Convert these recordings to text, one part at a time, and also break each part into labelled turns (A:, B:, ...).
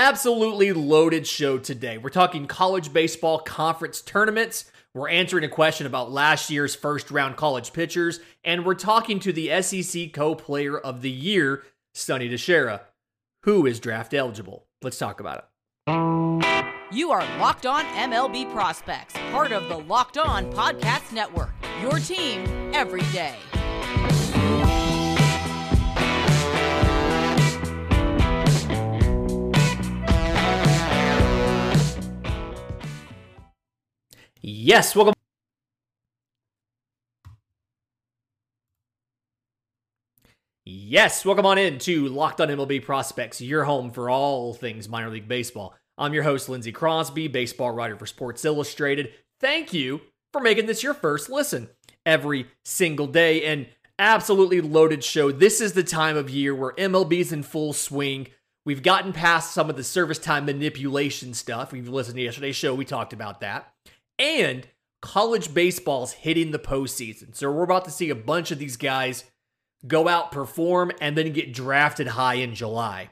A: Absolutely loaded show today. We're talking college baseball conference tournaments. We're answering a question about last year's first round college pitchers, and we're talking to the SEC co player of the year, Sonny DiChiara, who is draft eligible. Let's talk about it.
B: You are Locked On MLB Prospects, part of the Locked On Podcast Network. Your team every day.
A: Yes, welcome. Yes, welcome on in to Locked On MLB Prospects, your home for all things minor league baseball. I'm your host, Lindsey Crosby, baseball writer for Sports Illustrated. Thank you for making this your first listen every single day. And absolutely loaded show. This is the time of year where MLB's in full swing. We've gotten past some of the service time manipulation stuff. We've listened to yesterday's show, we talked about that and college baseball's hitting the postseason. So we're about to see a bunch of these guys go out, perform, and then get drafted high in July.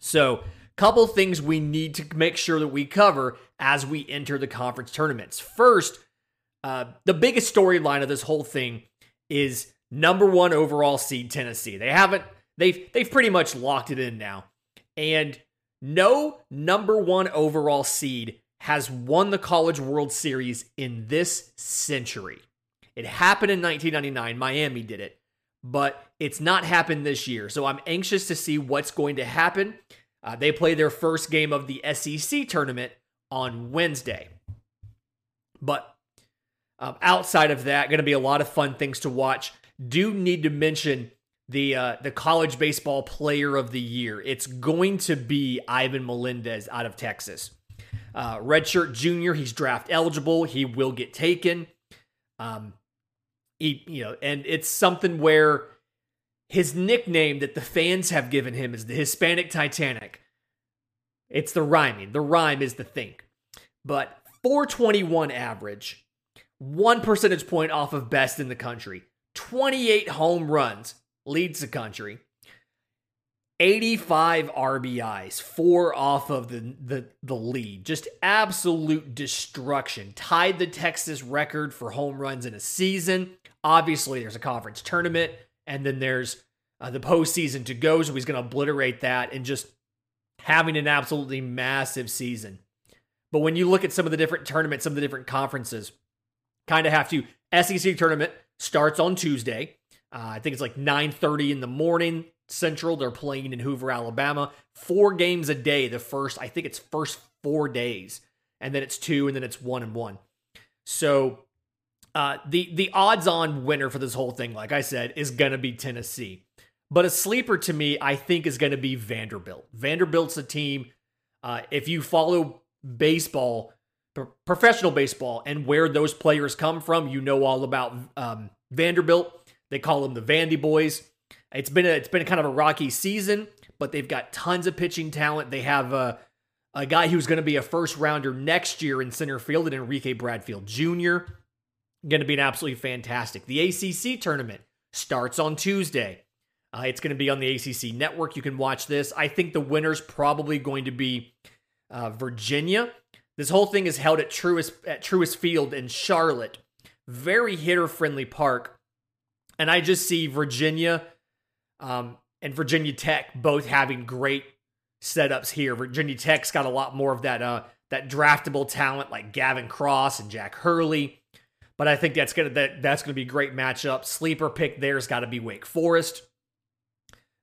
A: So, couple things we need to make sure that we cover as we enter the conference tournaments. First, uh, the biggest storyline of this whole thing is number one overall seed Tennessee. They haven't they've they've pretty much locked it in now, and no number one overall seed has won the College World Series in this century. It happened in 1999. Miami did it, but it's not happened this year. So I'm anxious to see what's going to happen. Uh, they play their first game of the SEC tournament on Wednesday. But um, outside of that, going to be a lot of fun things to watch. Do need to mention the uh, the college baseball player of the year. It's going to be Ivan Melendez out of Texas. Uh, redshirt junior, he's draft eligible. He will get taken. Um, he, you know, and it's something where his nickname that the fans have given him is the Hispanic Titanic. It's the rhyming. The rhyme is the thing. But 421 average, one percentage point off of best in the country, 28 home runs leads the country. 85 RBIs, four off of the, the, the lead. Just absolute destruction. Tied the Texas record for home runs in a season. Obviously, there's a conference tournament, and then there's uh, the postseason to go, so he's going to obliterate that and just having an absolutely massive season. But when you look at some of the different tournaments, some of the different conferences, kind of have to. SEC tournament starts on Tuesday. Uh, I think it's like 9:30 in the morning. Central. They're playing in Hoover, Alabama. Four games a day. The first, I think it's first four days, and then it's two, and then it's one and one. So uh, the the odds on winner for this whole thing, like I said, is gonna be Tennessee. But a sleeper to me, I think, is gonna be Vanderbilt. Vanderbilt's a team. Uh, if you follow baseball, professional baseball, and where those players come from, you know all about um, Vanderbilt. They call them the Vandy Boys. It's been a, it's been kind of a rocky season, but they've got tons of pitching talent. They have a, a guy who's going to be a first rounder next year in center field, and Enrique Bradfield Jr. Going to be an absolutely fantastic. The ACC tournament starts on Tuesday. Uh, it's going to be on the ACC network. You can watch this. I think the winner's probably going to be uh, Virginia. This whole thing is held at Truist at Truist Field in Charlotte. Very hitter friendly park, and I just see Virginia um, and Virginia Tech both having great setups here. Virginia Tech's got a lot more of that uh, that draftable talent like Gavin Cross and Jack Hurley. But I think that's gonna that, that's gonna be a great matchup. Sleeper pick there's got to be Wake Forest.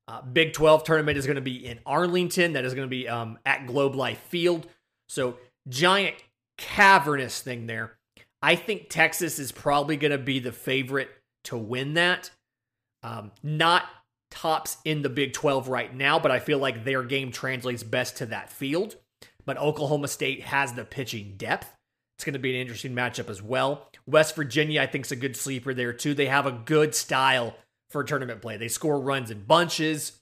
A: Uh, Big 12 tournament is going to be in Arlington. That is going to be um, at Globe Life Field. So giant cavernous thing there. I think Texas is probably going to be the favorite to win that. Um, not tops in the Big 12 right now, but I feel like their game translates best to that field. But Oklahoma State has the pitching depth. It's going to be an interesting matchup as well. West Virginia, I think, is a good sleeper there too. They have a good style for tournament play. They score runs in bunches.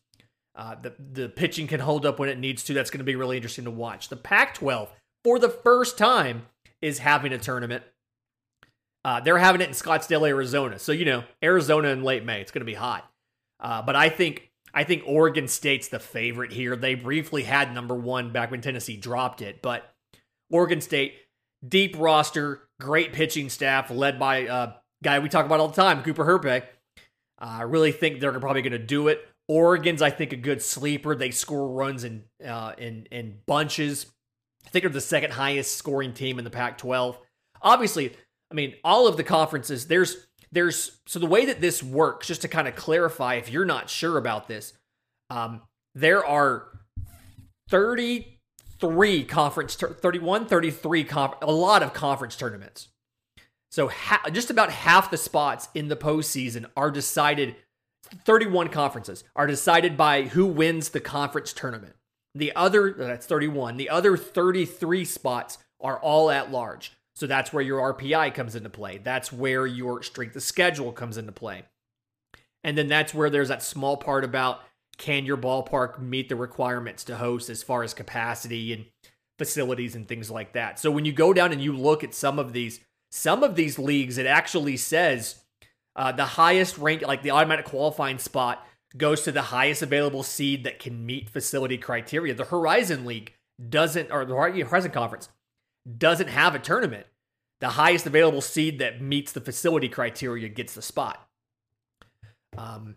A: Uh, the the pitching can hold up when it needs to. That's going to be really interesting to watch. The Pac-12, for the first time, is having a tournament. Uh, they're having it in Scottsdale, Arizona. So you know, Arizona in late May. It's going to be hot. Uh, but I think I think Oregon State's the favorite here. They briefly had number one back when Tennessee dropped it, but Oregon State, deep roster, great pitching staff led by a guy we talk about all the time, Cooper Hjerpe. Uh, I really think they're probably going to do it. Oregon's, I think, a good sleeper. They score runs in uh, in in bunches. I think they're the second highest scoring team in the Pac-12. Obviously, I mean, all of the conferences. There's there's so the way that this works. Just to kind of clarify, if you're not sure about this, um, there are 33 conference, 31, 33 conf- a lot of conference tournaments. So ha- just about half the spots in the postseason are decided. 31 conferences are decided by who wins the conference tournament. The other, that's 31. The other 33 spots are all at large. So that's where your RPI comes into play. That's where your strength of schedule comes into play. And then that's where there's that small part about can your ballpark meet the requirements to host as far as capacity and facilities and things like that. So when you go down and you look at some of these some of these leagues it actually says uh, the highest rank like the automatic qualifying spot goes to the highest available seed that can meet facility criteria. The Horizon League doesn't or the Horizon Conference doesn't have a tournament. The highest available seed that meets the facility criteria gets the spot. Um,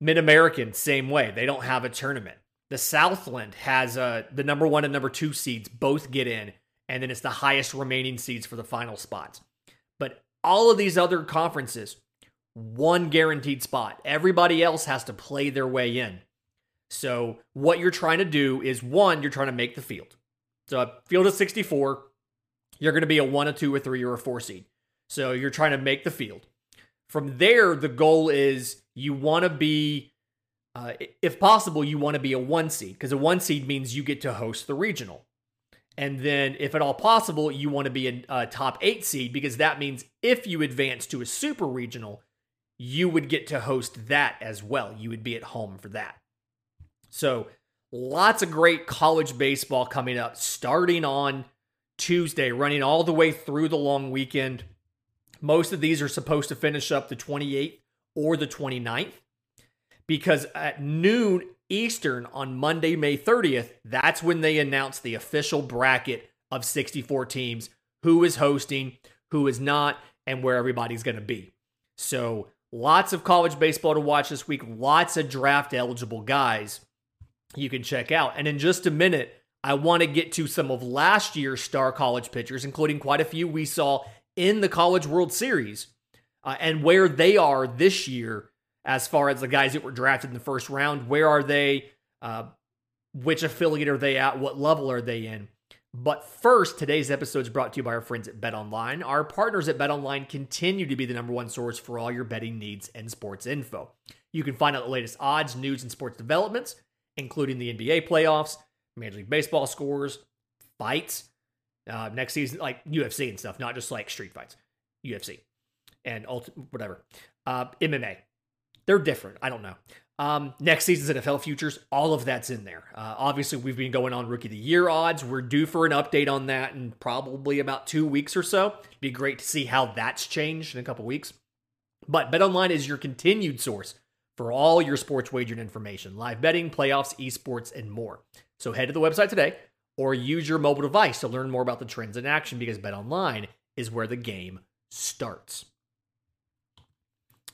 A: Mid American, same way. They don't have a tournament. The Southland has uh, the number one and number two seeds both get in, and then it's the highest remaining seeds for the final spots. But all of these other conferences, one guaranteed spot. Everybody else has to play their way in. So, what you're trying to do is one, you're trying to make the field. So, a field of 64, you're going to be a one, a two, a three, or a four seed. So, you're trying to make the field. From there, the goal is you want to be, uh, if possible, you want to be a one seed because a one seed means you get to host the regional. And then, if at all possible, you want to be a, a top eight seed because that means if you advance to a super regional, you would get to host that as well. You would be at home for that. So, lots of great college baseball coming up starting on Tuesday, running all the way through the long weekend. Most of these are supposed to finish up the 28th or the 29th because at noon Eastern on Monday, May 30th, that's when they announce the official bracket of 64 teams, who is hosting, who is not, and where everybody's going to be. So, lots of college baseball to watch this week, lots of draft eligible guys you can check out. And in just a minute, I want to get to some of last year's star college pitchers, including quite a few we saw in the College World Series uh, and where they are this year as far as the guys that were drafted in the first round. Where are they? Uh, which affiliate are they at? What level are they in? But first, today's episode is brought to you by our friends at BetOnline. Our partners at BetOnline continue to be the number one source for all your betting needs and sports info. You can find out the latest odds, news, and sports developments, including the NBA playoffs, Major League Baseball scores, fights, uh, next season, like UFC and stuff, not just like street fights, UFC and ulti- whatever. Uh, MMA, they're different. I don't know. Um, next season's NFL futures, all of that's in there. Uh, obviously, we've been going on rookie of the year odds. We're due for an update on that in probably about two weeks or so. It'd be great to see how that's changed in a couple weeks. But BetOnline is your continued source for all your sports wagering information, live betting, playoffs, esports, and more. So head to the website today or use your mobile device to learn more about the trends in action because BetOnline is where the game starts.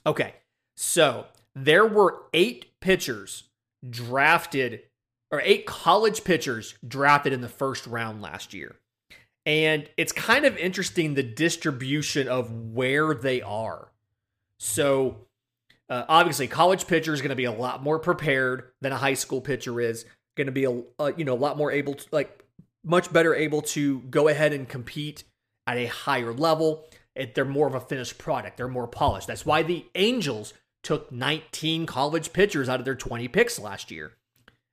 A: Okay, so there were eight pitchers drafted, or eight college pitchers drafted in the first round last year. And it's kind of interesting the distribution of where they are. So, uh, obviously, college pitcher is going to be a lot more prepared than a high school pitcher is. Going to be a, a you know a lot more able to like much better able to go ahead and compete at a higher level. It, they're more of a finished product. They're more polished. That's why the Angels took 19 college pitchers out of their 20 picks last year.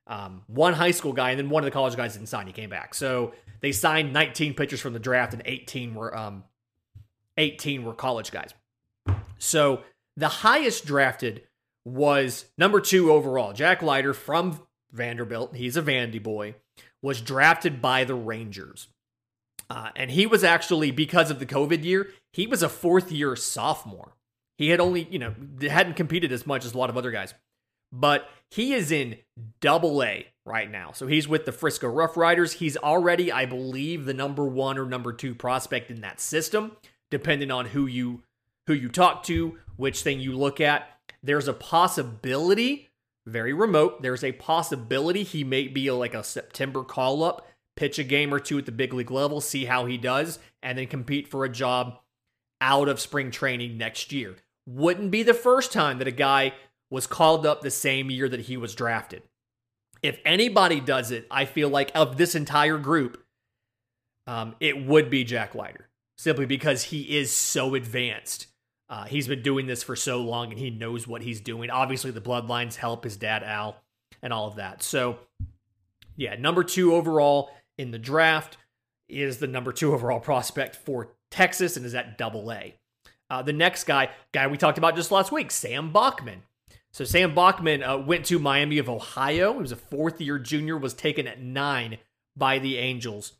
A: Um, one high school guy, and then one of the college guys didn't sign. He came back. So they signed 19 pitchers from the draft, and 18 were um, 18 were college guys. So the highest drafted was number two overall, Jack Leiter from Vanderbilt. He's a Vandy boy. Was drafted by the Rangers. Uh, and he was actually, because of the COVID year, he was a fourth year sophomore. He had only, you know, hadn't competed as much as a lot of other guys. but he is in double A right now. So he's with the Frisco Rough Riders. He's already, I believe, the number one or number two prospect in that system, depending on who you who you talk to, which thing you look at. There's a possibility, very remote, there's a possibility he may be like a September call up, pitch a game or two at the big league level, see how he does, and then compete for a job out of spring training next year. Wouldn't be the first time that a guy was called up the same year that he was drafted. If anybody does it, I feel like of this entire group, um, it would be Jack Leiter, simply because he is so advanced. Uh, he's been doing this for so long and he knows what he's doing. Obviously, the bloodlines help his dad, Al, and all of that. So, yeah, number two overall in the draft is the number two overall prospect for Texas and is at double A. Uh, the next guy, guy we talked about just last week, Sam Bachman. So Sam Bachman uh, went to Miami of Ohio. He was a fourth year junior, was taken at nine by the Angels.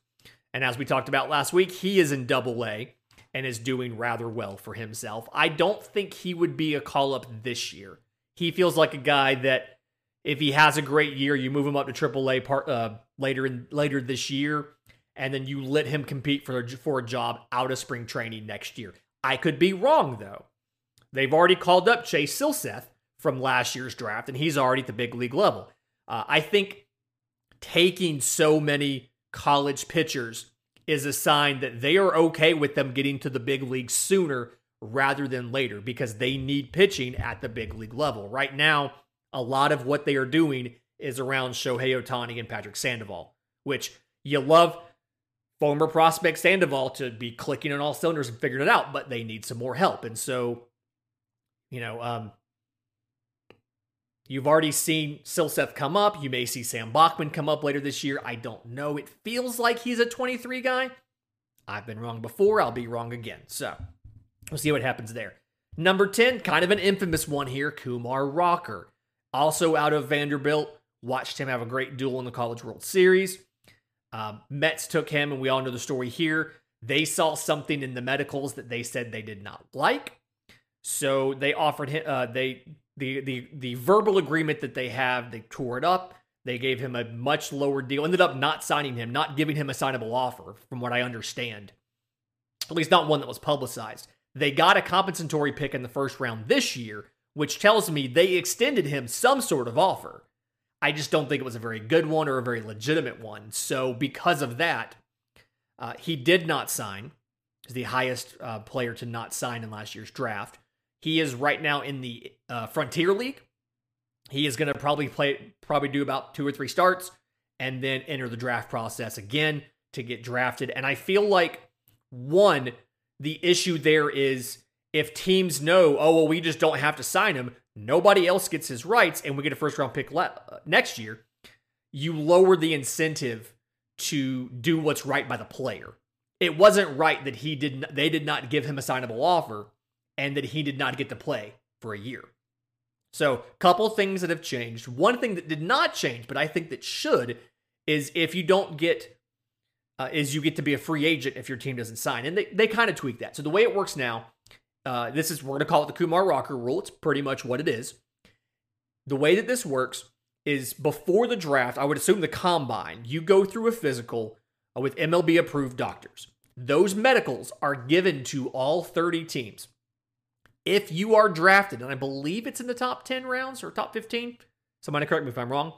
A: And as we talked about last week, he is in double A and is doing rather well for himself. I don't think he would be a call up this year. He feels like a guy that if he has a great year, you move him up to triple A part, uh, later in later this year, and then you let him compete for, for a job out of spring training next year. I could be wrong though. They've already called up Chase Silseth from last year's draft, and he's already at the big league level. Uh, I think taking so many college pitchers is a sign that they are okay with them getting to the big league sooner rather than later because they need pitching at the big league level. Right now, a lot of what they are doing is around Shohei Ohtani and Patrick Sandoval, which you love former prospect Sandoval to be clicking on all cylinders and figuring it out, but they need some more help. And so, you know, um, You've already seen Silseth come up. You may see Sam Bachman come up later this year. I don't know. It feels like he's a 23 guy. I've been wrong before. I'll be wrong again. So we'll see what happens there. Number 10, kind of an infamous one here Kumar Rocker. Also out of Vanderbilt. Watched him have a great duel in the College World Series. Um, Mets took him, and we all know the story here. They saw something in the medicals that they said they did not like. So they offered him, uh, they the the the verbal agreement that they have, they tore it up. They gave him a much lower deal. Ended up not signing him, not giving him a signable offer, from what I understand. At least not one that was publicized. They got a compensatory pick in the first round this year, which tells me they extended him some sort of offer. I just don't think it was a very good one or a very legitimate one. So because of that, uh, he did not sign. He's the highest uh, player to not sign in last year's draft. He is right now in the uh, Frontier League. He is going to probably play, probably do about two or three starts, and then enter the draft process again to get drafted. And I feel like one, the issue there is if teams know, oh well, we just don't have to sign him. Nobody else gets his rights, and we get a first round pick le- uh, next year. You lower the incentive to do what's right by the player. It wasn't right that he did. Not, they did not give him a signable offer and that he did not get to play for a year. So, couple things that have changed. One thing that did not change, but I think that should, is if you don't get, uh, is you get to be a free agent if your team doesn't sign, and they they kind of tweak that. So the way it works now, uh, this is we're gonna call it the Kumar Rocker rule. It's pretty much what it is. The way that this works is before the draft, I would assume the combine, you go through a physical uh, with MLB approved doctors. Those medicals are given to all 30 teams if you are drafted, and I believe it's in the top 10 rounds or top 15, somebody correct me if I'm wrong.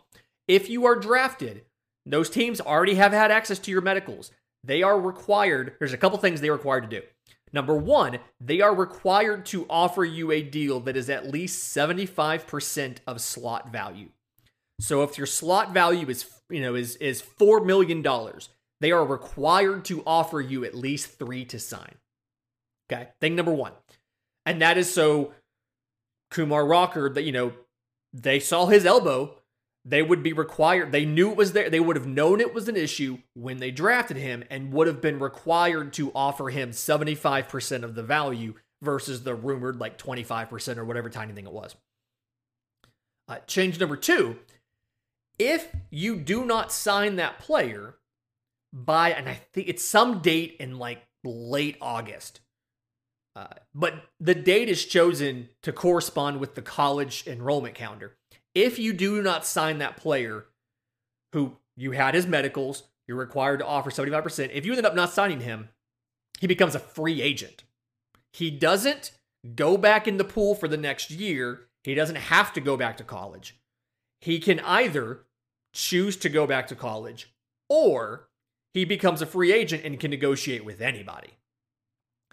A: If you are drafted, those teams already have had access to your medicals. They are required, there's a couple things they are required to do. Number one, they are required to offer you a deal that is at least 75% of slot value. So if your slot value is, you know, is is four million dollars, they are required to offer you at least three to sign. Okay. Thing number one. And that is so Kumar Rocker that, you know, they saw his elbow. They would be required, they knew it was there. They would have known it was an issue when they drafted him and would have been required to offer him 75% of the value versus the rumored like 25% or whatever tiny thing it was. Uh, change number two if you do not sign that player by, and I think it's some date in like late August, uh, but the date is chosen to correspond with the college enrollment calendar. If you do not sign that player who you had his medicals, you're required to offer 75%. If you end up not signing him, he becomes a free agent. He doesn't go back in the pool for the next year. He doesn't have to go back to college. He can either choose to go back to college or he becomes a free agent and can negotiate with anybody.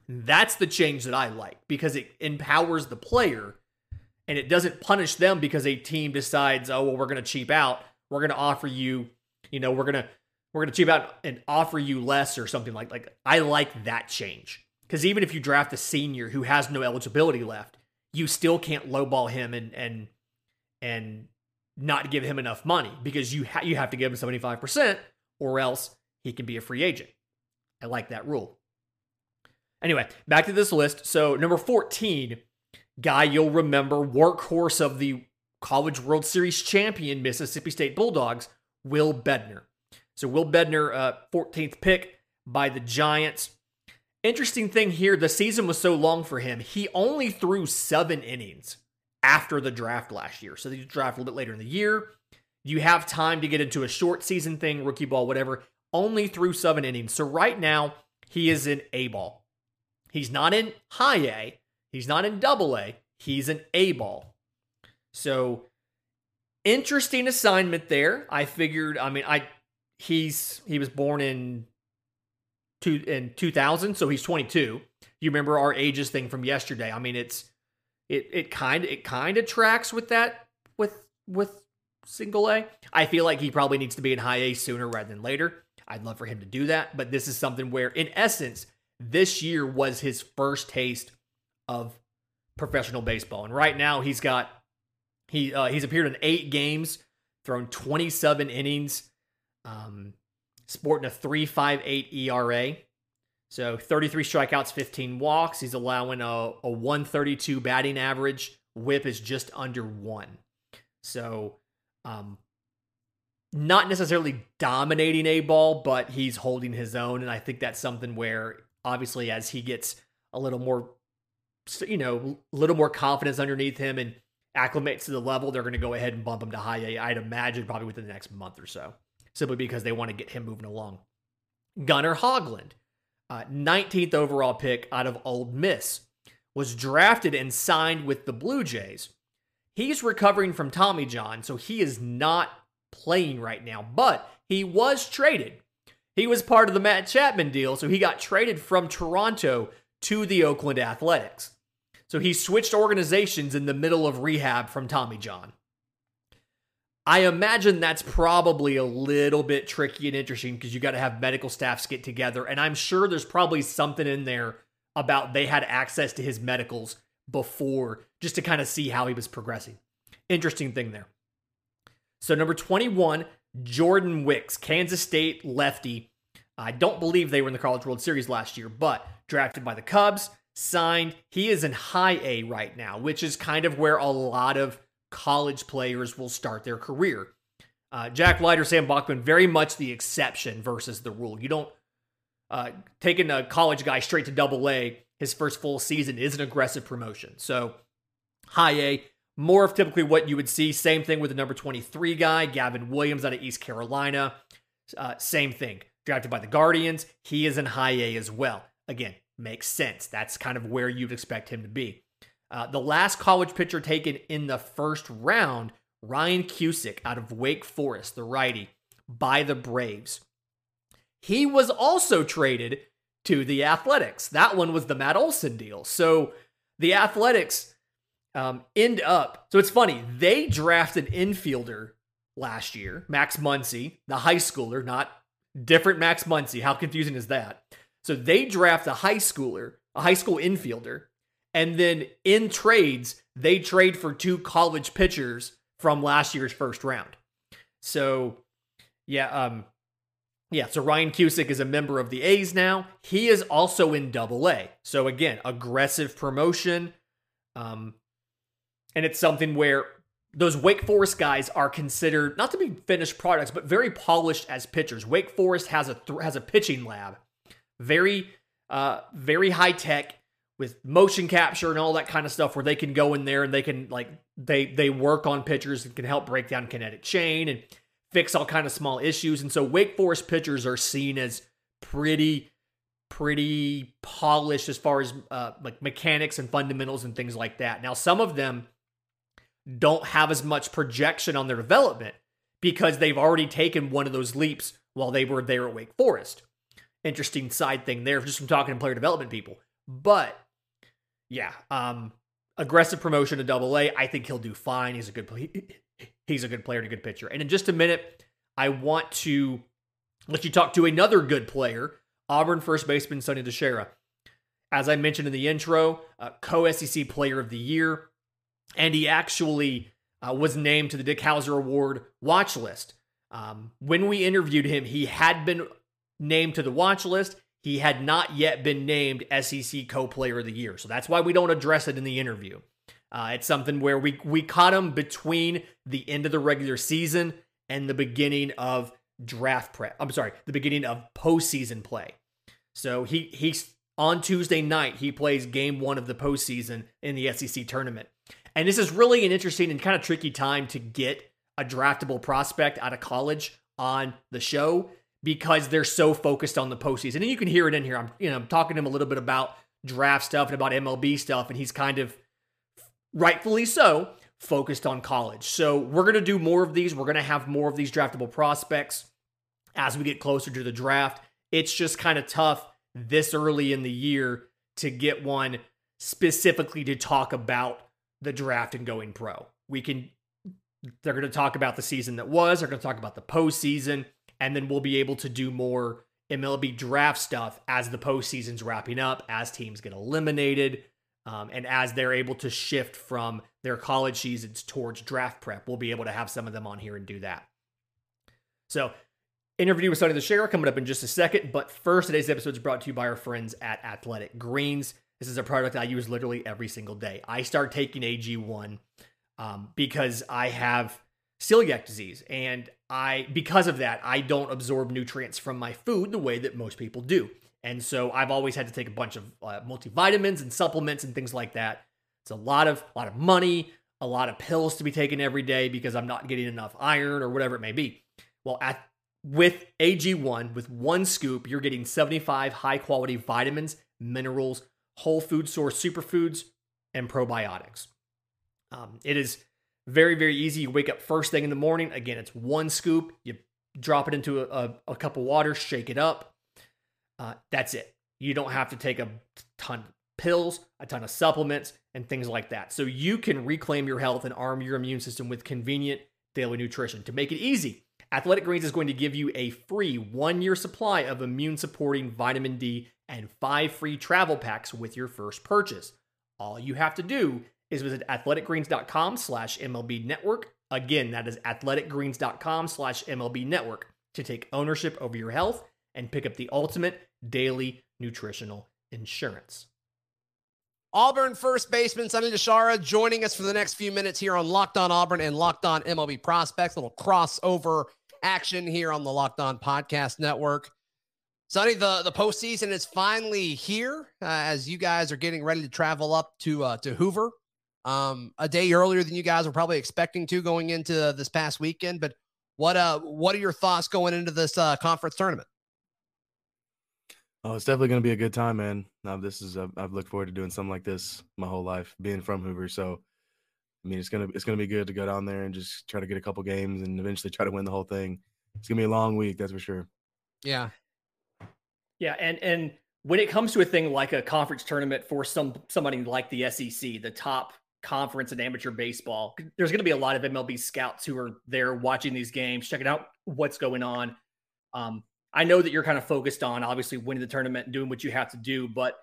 A: That's the change that I like because it empowers the player and it doesn't punish them because a team decides, oh, well, we're going to cheap out. We're going to offer you, you know, we're going to we're going to cheap out and offer you less or something like like I like that change. Cuz even if you draft a senior who has no eligibility left, you still can't lowball him and and and not give him enough money because you ha- you have to give him 75% or else he can be a free agent. I like that rule. Anyway, back to this list. So, number 14, guy you'll remember, workhorse of the College World Series champion Mississippi State Bulldogs, Will Bednar. So, Will Bednar, uh, 14th pick by the Giants. Interesting thing here the season was so long for him, he only threw seven innings after the draft last year. So, the draft a little bit later in the year. You have time to get into a short season thing, rookie ball, whatever. Only threw seven innings. So, right now, he is in A ball. He's not in high A. He's not in double A. He's an A ball. So interesting assignment there. I figured, I mean, I he's he was born in two in 2000, so he's 22. You remember our ages thing from yesterday. I mean, it's it it kind it kind of tracks with that with with single A. I feel like he probably needs to be in high A sooner rather than later. I'd love for him to do that, but this is something where in essence this year was his first taste of professional baseball. And right now he's got he uh, he's appeared in eight games, thrown 27 innings, um, sporting a 3.58 ERA. So 33 strikeouts, 15 walks. He's allowing a, a 132 batting average. Whip is just under one. So, um, not necessarily dominating a ball, but he's holding his own. And I think that's something where obviously as he gets a little more you know a little more confidence underneath him and acclimates to the level they're going to go ahead and bump him to high A I'd imagine probably within the next month or so simply because they want to get him moving along. Gunnar Hoglund uh, 19th overall pick out of Ole Miss was drafted and signed with the Blue Jays. He's recovering from Tommy John so he is not playing right now but he was traded he was part of the Matt Chapman deal, so he got traded from Toronto to the Oakland Athletics. So he switched organizations in the middle of rehab from Tommy John. I imagine that's probably a little bit tricky and interesting because you got to have medical staffs get together. And I'm sure there's probably something in there about they had access to his medicals before just to kind of see how he was progressing. Interesting thing there. So, number 21, Jordan Wicks, Kansas State lefty. I don't believe they were in the College World Series last year, but drafted by the Cubs, signed. He is in high A right now, which is kind of where a lot of college players will start their career. Uh, Jack Leiter, Sam Bachman, very much the exception versus the rule. You don't uh, taking a college guy straight to double A his first full season is an aggressive promotion. So high A, more of typically what you would see. Same thing with the number 23 guy, Gavin Williams out of East Carolina. Uh, same thing. Drafted by the Guardians. He is in high A as well. Again, makes sense. That's kind of where you'd expect him to be. Uh, the last college pitcher taken in the first round, Ryan Cusick out of Wake Forest, the righty, by the Braves. He was also traded to the Athletics. That one was the Matt Olson deal. So the Athletics um, end up. So it's funny. They drafted an infielder last year, Max Muncy, the high schooler, not different Max Muncy. How confusing is that? So they draft a high schooler, a high school infielder, and then in trades, they trade for two college pitchers from last year's first round. So, yeah, um, yeah, so Ryan Cusick is a member of the A's now. He is also in double A. So again, aggressive promotion. Um, and it's something where those Wake Forest guys are considered not to be finished products, but very polished as pitchers. Wake Forest has a th- has a pitching lab, very uh, very high tech with motion capture and all that kind of stuff where they can go in there and they can like they they work on pitchers and can help break down kinetic chain and fix all kind of small issues. And so Wake Forest pitchers are seen as pretty pretty polished as far as uh, like mechanics and fundamentals and things like that. Now some of them don't have as much projection on their development because they've already taken one of those leaps while they were there at Wake Forest. Interesting side thing there, just from talking to player development people. But yeah, um, aggressive promotion to Double A. I think he'll do fine. He's a good he's a good player and a good pitcher. And in just a minute, I want to let you talk to another good player, Auburn first baseman Sonny DiChiara. As I mentioned in the intro, uh, co SEC Player of the Year, and he actually uh, was named to the Dick Howser Award watch list. Um, when we interviewed him, he had been named to the watch list. He had not yet been named SEC Co Player of the Year. So that's why we don't address it in the interview. Uh, it's something where we, we caught him between the end of the regular season and the beginning of draft prep. I'm sorry, the beginning of postseason play. So he he's on Tuesday night, he plays game one of the postseason in the SEC tournament. And this is really an interesting and kind of tricky time to get a draftable prospect out of college on the show because they're so focused on the postseason. And you can hear it in here. I'm you know I'm talking to him a little bit about draft stuff and about MLB stuff, and he's kind of rightfully so focused on college. So we're gonna do more of these. We're gonna have more of these draftable prospects as we get closer to the draft. It's just kind of tough this early in the year to get one specifically to talk about the draft and going pro. We can, they're going to talk about the season that was, they're going to talk about the postseason, and then we'll be able to do more MLB draft stuff as the postseason's wrapping up, as teams get eliminated, um, and as they're able to shift from their college seasons towards draft prep. We'll be able to have some of them on here and do that. So, interview with Sonny DiChiara coming up in just a second. But first, today's episode is brought to you by our friends at Athletic Greens. This is a product I use literally every single day. I start taking AG1 um, because I have celiac disease, and I because of that I don't absorb nutrients from my food the way that most people do. And so I've always had to take a bunch of uh, multivitamins and supplements and things like that. It's a lot of a lot of money, a lot of pills to be taken every day because I'm not getting enough iron or whatever it may be. Well, at with AG1, with one scoop, you're getting 75 high quality vitamins, minerals, whole food source superfoods, and probiotics. Um, it is very, very easy. You wake up first thing in the morning. Again, it's one scoop. You drop it into a, a, a cup of water, shake it up. Uh, that's it. You don't have to take a ton of pills, a ton of supplements, and things like that. So you can reclaim your health and arm your immune system with convenient daily nutrition. To make it easy, Athletic Greens is going to give you a free one year supply of immune supporting vitamin D and five free travel packs with your first purchase. All you have to do is visit athleticgreens.com slash MLB network. Again, that is athleticgreens.com slash MLB network to take ownership over your health and pick up the ultimate daily nutritional insurance.
C: Auburn first baseman Sonny DiChiara joining us for the next few minutes here on Locked On Auburn and Locked On MLB Prospects. A little crossover action here on the Locked On Podcast Network. Sonny, the, the postseason is finally here uh, as you guys are getting ready to travel up to uh, to Hoover um, a day earlier than you guys were probably expecting to going into this past weekend. But what uh what are your thoughts going into this uh, conference tournament?
D: Oh, it's definitely going to be a good time, man. Now, this is I've, I've looked forward to doing something like this my whole life, being from Hoover. So, I mean, it's gonna it's gonna be good to go down there and just try to get a couple games and eventually try to win the whole thing. It's gonna be a long week, that's for sure.
C: Yeah,
A: yeah, and and when it comes to a thing like a conference tournament for some somebody like the SEC, the top conference in amateur baseball, there's going to be a lot of MLB scouts who are there watching these games, checking out what's going on. Um, I know that you're kind of focused on obviously winning the tournament and doing what you have to do, but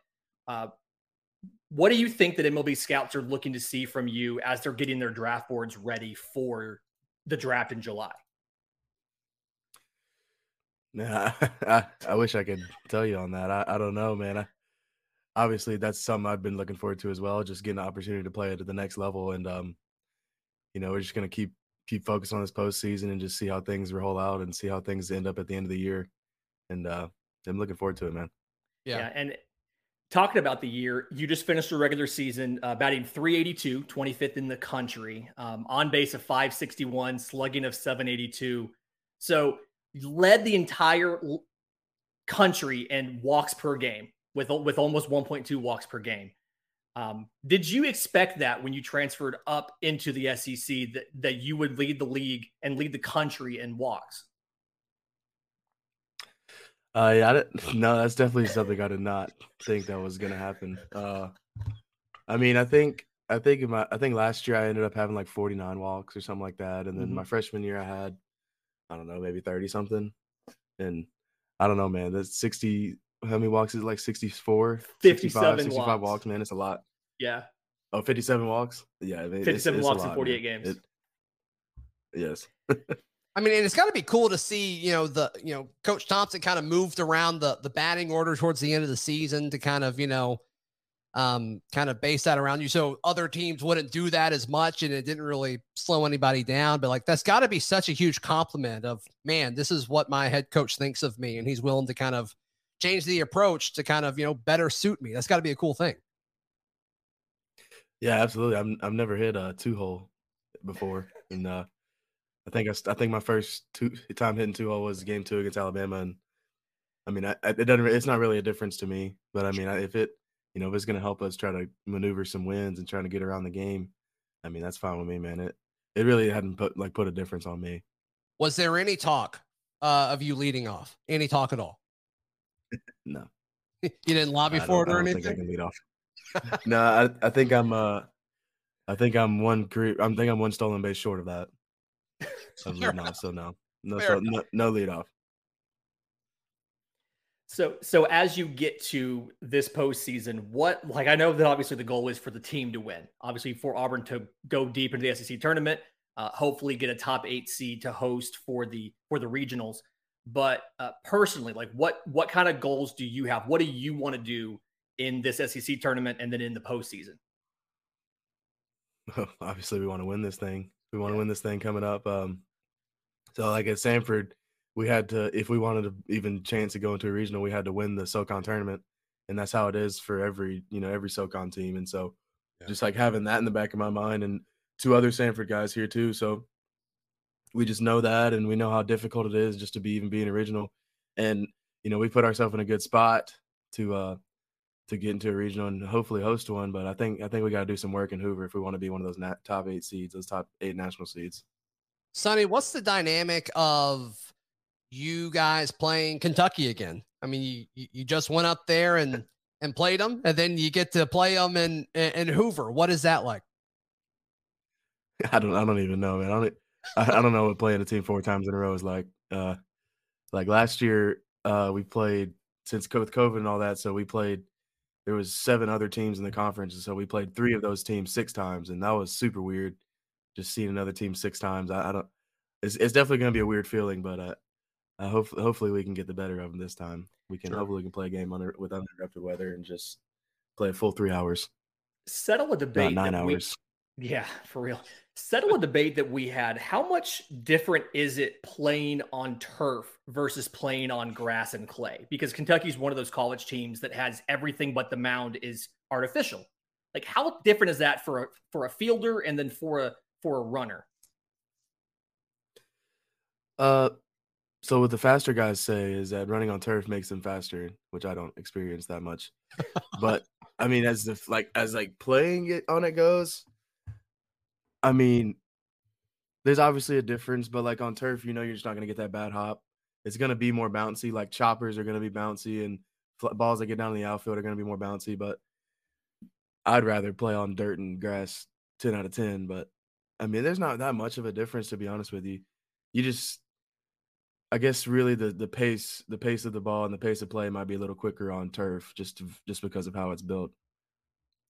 A: uh, what do you think that MLB scouts are looking to see from you as they're getting their draft boards ready for the draft in July?
D: Yeah, I, I wish I could tell you on that. I, I don't know, man. I, obviously, that's something I've been looking forward to as well. Just getting the opportunity to play it at the next level, and um, you know, we're just gonna keep keep focused on this postseason and just see how things roll out and see how things end up at the end of the year. And uh, I'm looking forward to it, man.
A: Yeah, yeah and talking about the year, you just finished a regular season uh, batting 382, 25th in the country, um, on base of 561, slugging of 782. So you led the entire country in walks per game with with almost 1.2 walks per game. Um, did you expect that when you transferred up into the SEC that that you would lead the league and lead the country in walks?
D: Uh, yeah, I didn't, no, that's definitely something I did not think that was gonna happen. Uh, I mean, I think I think in my I think last year I ended up having like 49 walks or something like that, and then mm-hmm. my freshman year I had I don't know maybe 30 something, and I don't know, man. That's 60. How many walks is it? Like 64,
A: 57 65
D: walks. walks. Man, it's a lot.
A: Yeah.
D: Oh, 57 walks. Yeah,
A: it, 57 it's, it's walks lot, in 48 man. games. It,
D: yes.
C: I mean, and it's got to be cool to see, you know, the, you know, Coach Thompson kind of moved around the the batting order towards the end of the season to kind of, you know, um, kind of base that around you. So other teams wouldn't do that as much and it didn't really slow anybody down. But like that's got to be such a huge compliment of man, this is what my head coach thinks of me. And he's willing to kind of change the approach to kind of, you know, better suit me. That's got to be a cool thing.
D: Yeah, absolutely. I'm I've never hit a two hole before. And uh I think I, I think my first two time hitting two hole was game two against Alabama, and I mean, I, it doesn't. It's not really a difference to me, but I mean, if it, you know, if it's going to help us try to maneuver some wins and trying to get around the game, I mean, that's fine with me, man. It it really hadn't put like put a difference on me.
C: Was there any talk uh, of you leading off? Any talk at all?
D: no.
C: you didn't lobby for it or anything.
D: I think I can lead off. no, I, I think I'm uh I think I'm one career I think I'm one stolen base short of that of leading off. So no, no, so, no, no lead off.
A: So, so as you get to this postseason, what like I know that obviously the goal is for the team to win. Obviously, for Auburn to go deep into the SEC tournament, uh, hopefully get a top eight seed to host for the for the regionals. But uh, personally, like what what kind of goals do you have? What do you want to do in this SEC tournament and then in the postseason?
D: obviously, we want to win this thing. We want to win this thing coming up. Um, so like at Samford, we had to if we wanted to even chance to go into a regional, we had to win the SoCon tournament, and that's how it is for every you know every SoCon team. And so yeah. just like having that in the back of my mind, and two other Samford guys here too. So we just know that, and we know how difficult it is just to be even being original. And you know we put ourselves in a good spot to uh to get into a regional and hopefully host one. But I think I think we got to do some work in Hoover if we want to be one of those nat- top eight seeds, those top eight national seeds.
C: Sonny, what's the dynamic of you guys playing Kentucky again? I mean, you you just went up there and and played them, and then you get to play them in in Hoover. What is that like?
D: I don't I don't even know, man. I don't I, don't know what playing a team four times in a row is like. Uh, like last year, uh, we played since with COVID and all that, so we played there was seven other teams in the conference, and so we played three of those teams six times, and that was super weird. Just seeing another team six times, I, I don't. It's, it's definitely going to be a weird feeling, but uh, uh, hopefully, hopefully we can get the better of them this time. We can sure. hopefully we can play a game under with uninterrupted weather and just play a full three hours.
A: Settle a debate.
D: Not nine hours.
A: We, yeah, for real settle a debate that we had. How much different is it playing on turf versus playing on grass and clay? Because Kentucky's one of those college teams that has everything but the mound is artificial. Like how different is that for a for a fielder and then for a for a runner?
D: Uh so what the faster guys say is that running on turf makes them faster, which I don't experience that much. but I mean as if like as like playing it on it goes, I mean, there's obviously a difference, but like on turf, you know, you're just not gonna get that bad hop. It's gonna be more bouncy. Like choppers are gonna be bouncy, and balls that get down in the outfield are gonna be more bouncy. But I'd rather play on dirt and grass, ten out of ten. But I mean, there's not that much of a difference to be honest with you. You just, I guess, really the the pace, the pace of the ball and the pace of play might be a little quicker on turf, just to, just because of how it's built.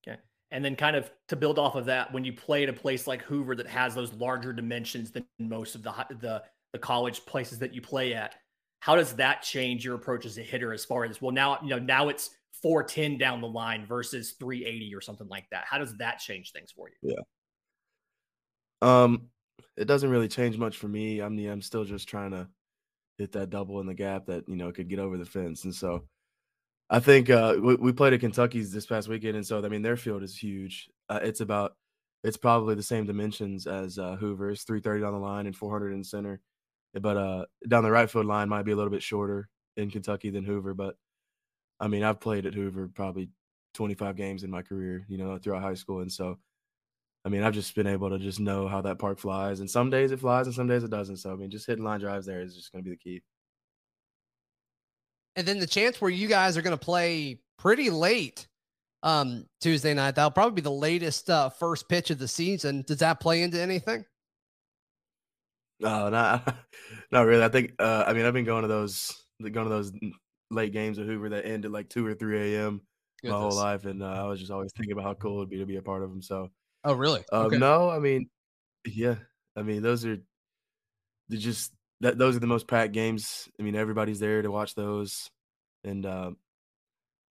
A: Okay. And then, kind of to build off of that, when you play at a place like Hoover that has those larger dimensions than most of the the, the college places that you play at, how does that change your approach as a hitter? As far as well, now you know now it's 410 down the line versus 380 or something like that. How does that change things for you?
D: Yeah. Um, it doesn't really change much for me. I mean, I'm still just trying to hit that double in the gap that you know could get over the fence, and so I think uh, we, we played at Kentucky's this past weekend, and so I mean their field is huge. Uh, it's about it's probably the same dimensions as uh, Hoover's, 330 down the line and 400 in center. But uh, down the right field line might be a little bit shorter in Kentucky than Hoover. But I mean, I've played at Hoover probably 25 games in my career, you know, throughout high school, and so I mean, I've just been able to just know how that park flies, and some days it flies, and some days it doesn't. So I mean, just hitting line drives there is just going to be the key.
C: And then the chance where you guys are going to play pretty late um, Tuesday night. That'll probably be the latest uh, first pitch of the season. Does that play into anything?
D: No, not not really. I think uh, I mean I've been going to those going to those late games at Hoover that end at like two or three a.m. my whole life, and uh, I was just always thinking about how cool it'd be to be a part of them. So,
C: oh really?
D: Uh, okay. No, I mean, yeah, I mean those are they're just that those are the most packed games. I mean, everybody's there to watch those, and uh,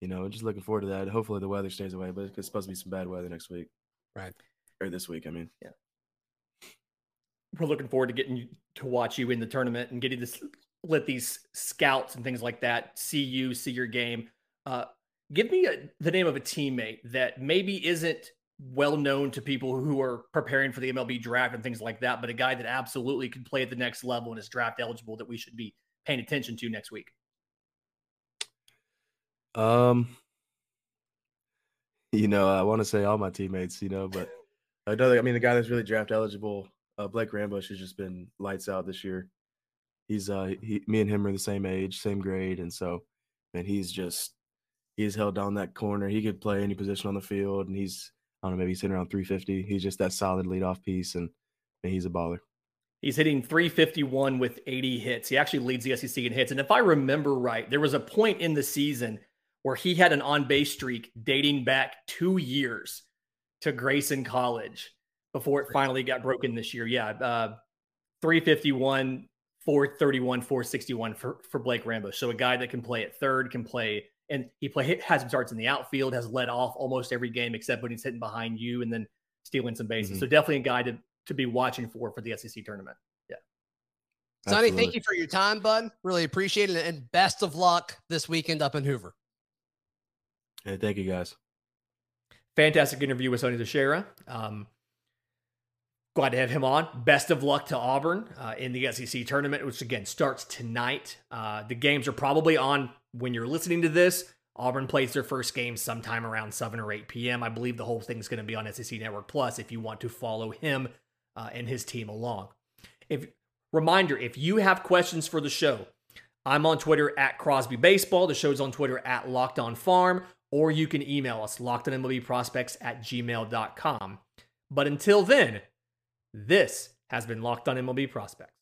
D: you know, just looking forward to that. Hopefully, the weather stays away, but it's supposed to be some bad weather next week,
C: right?
D: Or this week, I mean.
A: Yeah we're looking forward to getting you to watch you in the tournament and getting to let these scouts and things like that see you, see your game. Uh, give me a, the name of a teammate that maybe isn't well known to people who are preparing for the MLB draft and things like that, but a guy that absolutely can play at the next level and is draft eligible that we should be paying attention to next week.
D: Um, you know, I want to say all my teammates, you know, but another, I mean, the guy that's really draft eligible uh, Blake Rambusch has just been lights out this year. He's uh he me and him are the same age, same grade, and so and he's just he's held down that corner. He could play any position on the field, and he's I don't know maybe he's hitting around 350. He's just that solid leadoff piece, and, and he's a baller.
A: He's hitting 351 with 80 hits. He actually leads the SEC in hits. And if I remember right, there was a point in the season where he had an on base streak dating back two years to Grayson College before it finally got broken this year. Yeah, uh, 351, 431, 461 for, for Blake Rambusch. So a guy that can play at third, can play, and he play has some starts in the outfield, has led off almost every game except when he's hitting behind you and then stealing some bases. Mm-hmm. So definitely a guy to, to be watching for for the SEC tournament. Yeah.
C: Sonny, thank you for your time, bud. Really appreciate it. And best of luck this weekend up in Hoover.
D: Hey, thank you guys.
A: Fantastic interview with Sonny DiChiara. Um, glad to have him on. Best of luck to Auburn uh, in the SEC tournament, which again starts tonight. Uh, the games are probably on when you're listening to this. Auburn plays their first game sometime around 7 or 8 p.m. I believe the whole thing's going to be on SEC Network Plus if you want to follow him uh, and his team along. If reminder, if you have questions for the show, I'm on Twitter at Crosby Baseball. The show's on Twitter at Locked On Farm, or you can email us lockedonmlbprospects at gmail.com. But until then, this has been Locked on MLB Prospects.